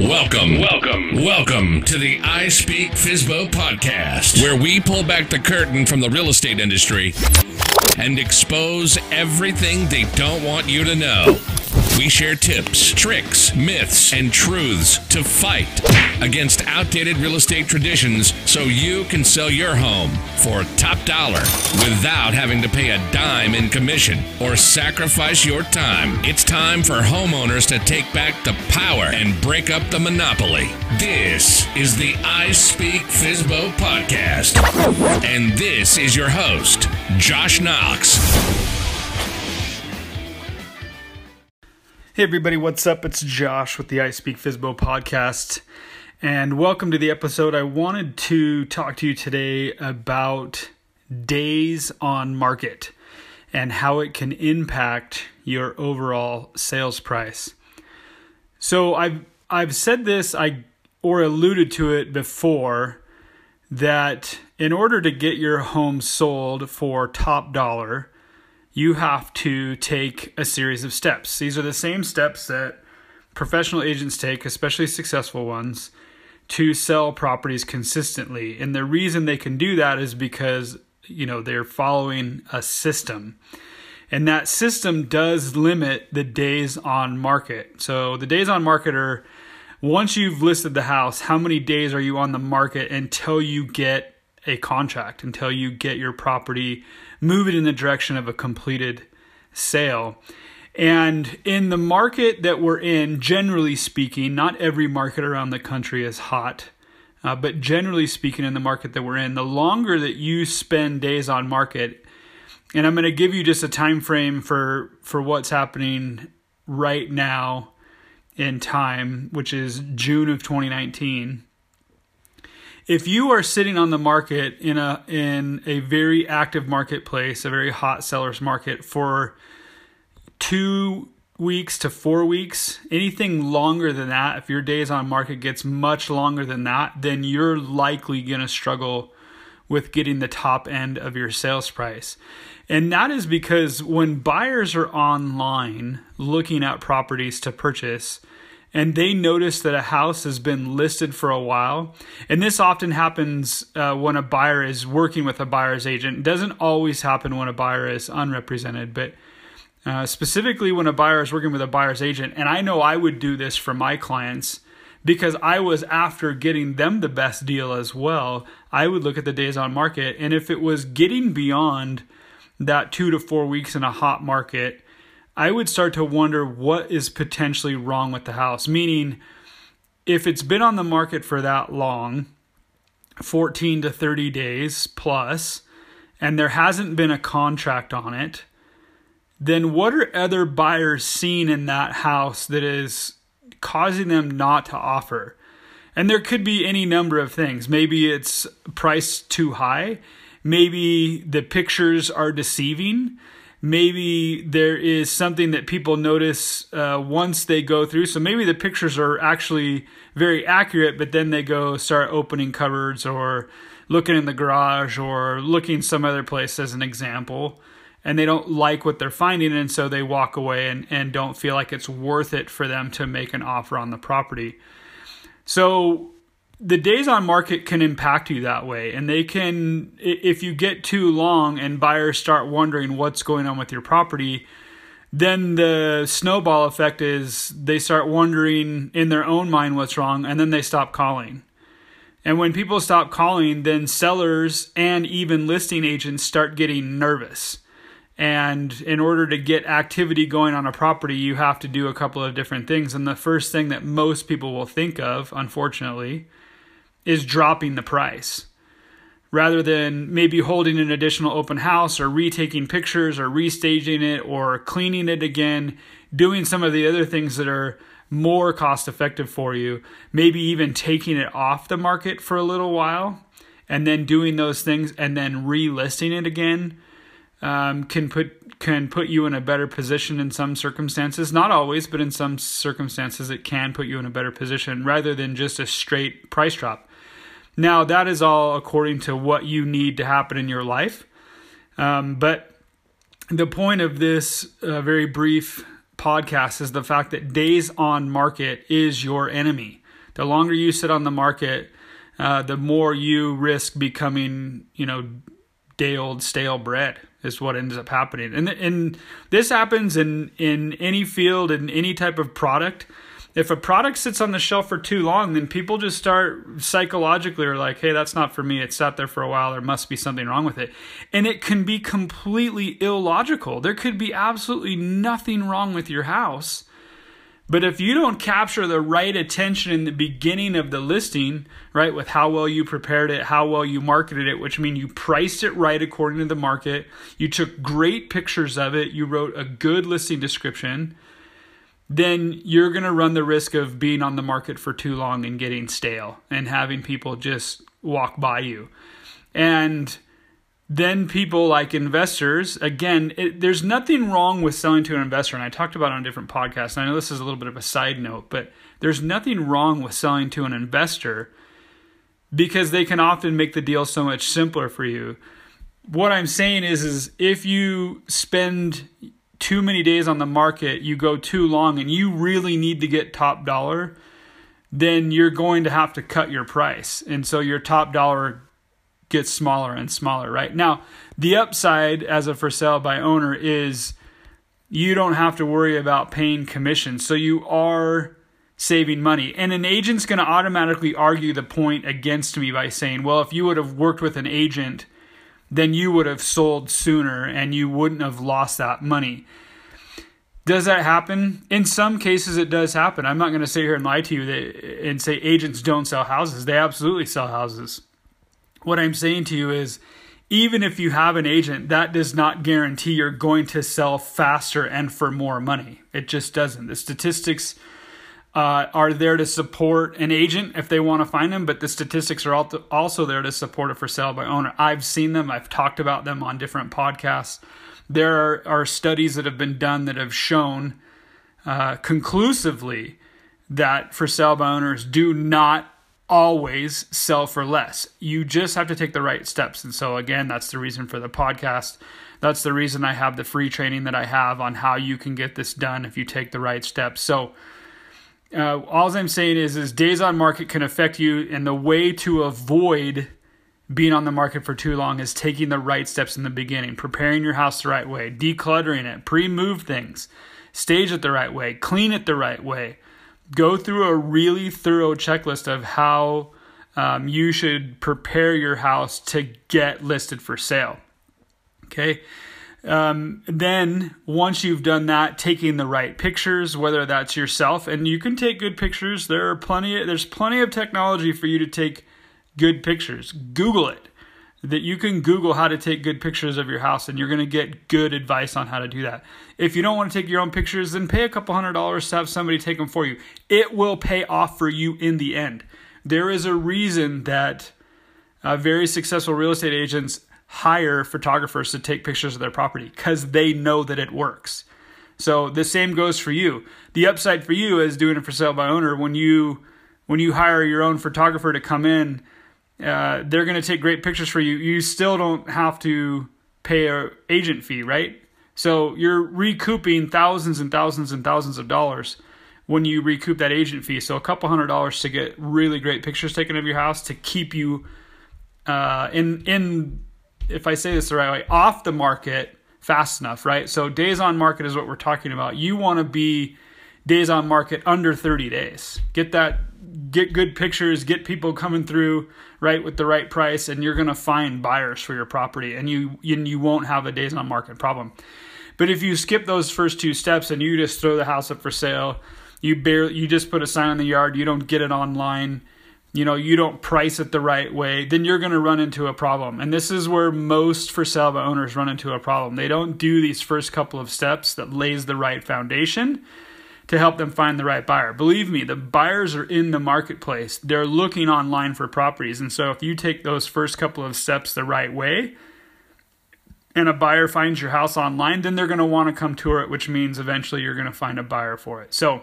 Welcome, welcome, welcome to the I Speak Fizbo podcast, where we pull back the curtain from the real estate industry and expose everything they don't want you to know. We share tips, tricks, myths, and truths to fight against outdated real estate traditions so you can sell your home for top dollar without having to pay a dime in commission or sacrifice your time. It's time for homeowners to take back the power and break up the monopoly. This is the I Speak Fizbo podcast. And this is your host, Josh Knox. Hey everybody, what's up? It's Josh with the I Speak Fizbo podcast, and welcome to the episode. I wanted to talk to you today about days on market and how it can impact your overall sales price. So I've I've said this I or alluded to it before that in order to get your home sold for top dollar, you have to take a series of steps. These are the same steps that professional agents take, especially successful ones, to sell properties consistently. And the reason they can do that is because, you know, they're following a system. And that system does limit the days on market. So the days on market are once you've listed the house, how many days are you on the market until you get a contract, until you get your property moving in the direction of a completed sale. And in the market that we're in, generally speaking, not every market around the country is hot, uh, but generally speaking, in the market that we're in, the longer that you spend days on market, and I'm going to give you just a time frame for for what's happening right now in time, which is June of 2019 if you are sitting on the market in a in a very active marketplace, a very hot sellers market for 2 weeks to 4 weeks, anything longer than that, if your days on market gets much longer than that, then you're likely to struggle with getting the top end of your sales price. And that is because when buyers are online looking at properties to purchase, and they notice that a house has been listed for a while. And this often happens uh, when a buyer is working with a buyer's agent. It doesn't always happen when a buyer is unrepresented, but uh, specifically when a buyer is working with a buyer's agent. And I know I would do this for my clients because I was after getting them the best deal as well. I would look at the days on market, and if it was getting beyond that two to four weeks in a hot market, I would start to wonder what is potentially wrong with the house. Meaning, if it's been on the market for that long, 14 to 30 days plus, and there hasn't been a contract on it, then what are other buyers seeing in that house that is causing them not to offer? And there could be any number of things. Maybe it's priced too high. Maybe the pictures are deceiving maybe there is something that people notice uh, once they go through. So maybe the pictures are actually very accurate, but then they go start opening cupboards or looking in the garage or looking some other place as an example. And they don't like what they're finding, and so they walk away and, and don't feel like it's worth it for them to make an offer on the property. So the days on market can impact you that way and they can if you get too long and buyers start wondering what's going on with your property then the snowball effect is they start wondering in their own mind what's wrong and then they stop calling. And when people stop calling then sellers and even listing agents start getting nervous. And in order to get activity going on a property you have to do a couple of different things and the first thing that most people will think of unfortunately is dropping the price rather than maybe holding an additional open house or retaking pictures or restaging it or cleaning it again, doing some of the other things that are more cost effective for you, maybe even taking it off the market for a little while and then doing those things and then relisting it again um, can put can put you in a better position in some circumstances. Not always, but in some circumstances, it can put you in a better position rather than just a straight price drop. Now, that is all according to what you need to happen in your life. Um, but the point of this uh, very brief podcast is the fact that days on market is your enemy. The longer you sit on the market, uh, the more you risk becoming, you know, day old stale bread is what ends up happening. And and this happens in in any field in any type of product. If a product sits on the shelf for too long, then people just start psychologically are like, "Hey, that's not for me. It sat there for a while. There must be something wrong with it." And it can be completely illogical. There could be absolutely nothing wrong with your house but if you don't capture the right attention in the beginning of the listing, right, with how well you prepared it, how well you marketed it, which means you priced it right according to the market, you took great pictures of it, you wrote a good listing description, then you're going to run the risk of being on the market for too long and getting stale and having people just walk by you. And then people like investors again it, there's nothing wrong with selling to an investor and i talked about on a different podcasts and i know this is a little bit of a side note but there's nothing wrong with selling to an investor because they can often make the deal so much simpler for you what i'm saying is is if you spend too many days on the market you go too long and you really need to get top dollar then you're going to have to cut your price and so your top dollar gets smaller and smaller, right? Now, the upside as a for sale by owner is you don't have to worry about paying commission. So you are saving money. And an agent's going to automatically argue the point against me by saying, well, if you would have worked with an agent, then you would have sold sooner and you wouldn't have lost that money. Does that happen? In some cases, it does happen. I'm not going to sit here and lie to you that, and say agents don't sell houses. They absolutely sell houses what I'm saying to you is even if you have an agent, that does not guarantee you're going to sell faster and for more money. It just doesn't. The statistics uh, are there to support an agent if they want to find them, but the statistics are also there to support it for sale by owner. I've seen them, I've talked about them on different podcasts. There are, are studies that have been done that have shown uh, conclusively that for sale by owners do not always sell for less. You just have to take the right steps. And so, again, that's the reason for the podcast. That's the reason I have the free training that I have on how you can get this done if you take the right steps. So, uh, all I'm saying is, is days on market can affect you, and the way to avoid being on the market for too long is taking the right steps in the beginning, preparing your house the right way, decluttering it, pre-move things, stage it the right way, clean it the right way, go through a really thorough checklist of how um, you should prepare your house to get listed for sale. Okay. Um, then once you've done that, taking the right pictures, whether that's yourself, and you can take good pictures. There are plenty. There's plenty of technology for you to take good pictures. Google it that you can Google how to take good pictures of your house and you're going to get good advice on how to do that. If you don't want to take your own pictures, then pay a couple hundred dollars to have somebody take them for you. It will pay off for you in the end. There is a reason that uh, very successful real estate agents hire photographers to take pictures of their property because they know that it works. So the same goes for you. The upside for you is doing it for sale by owner when you when you hire your own photographer to come in uh, they're going to take great pictures for you. You still don't have to pay a agent fee, right? So you're recouping thousands and thousands and thousands of dollars when you recoup that agent fee. So a couple hundred dollars to get really great pictures taken of your house to keep you uh, in in if I say this the right way off the market fast enough, right? So days on market is what we're talking about. You want to be days on market under 30 days. Get that get good pictures, get people coming through right with the right price, and you're going to find buyers for your property, and you and you won't have a days on market problem. But if you skip those first two steps and you just throw the house up for sale, you barely you just put a sign in the yard, you don't get it online, you know, you don't price it the right way, then you're going to run into a problem. And this is where most for sale by owners run into a problem. They don't do these first couple of steps that lays the right foundation to help them find the right buyer. Believe me, the buyers are in the marketplace. They're looking online for properties. And so if you take those first couple of steps the right way, and a buyer finds your house online, then they're going to want to come tour it, which means eventually you're going to find a buyer for it. So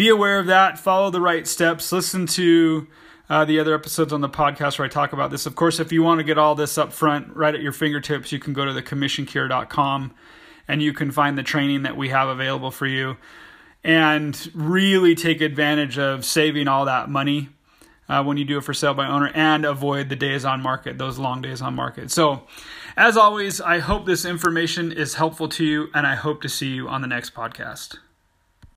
be aware of that. Follow the right steps. Listen to uh, the other episodes on the podcast where I talk about this. Of course, if you want to get all this up front, right at your fingertips, you can go to thecommissioncure.com and you can find the training that we have available for you and really take advantage of saving all that money uh, when you do it for sale by owner and avoid the days on market, those long days on market. So, as always, I hope this information is helpful to you and I hope to see you on the next podcast.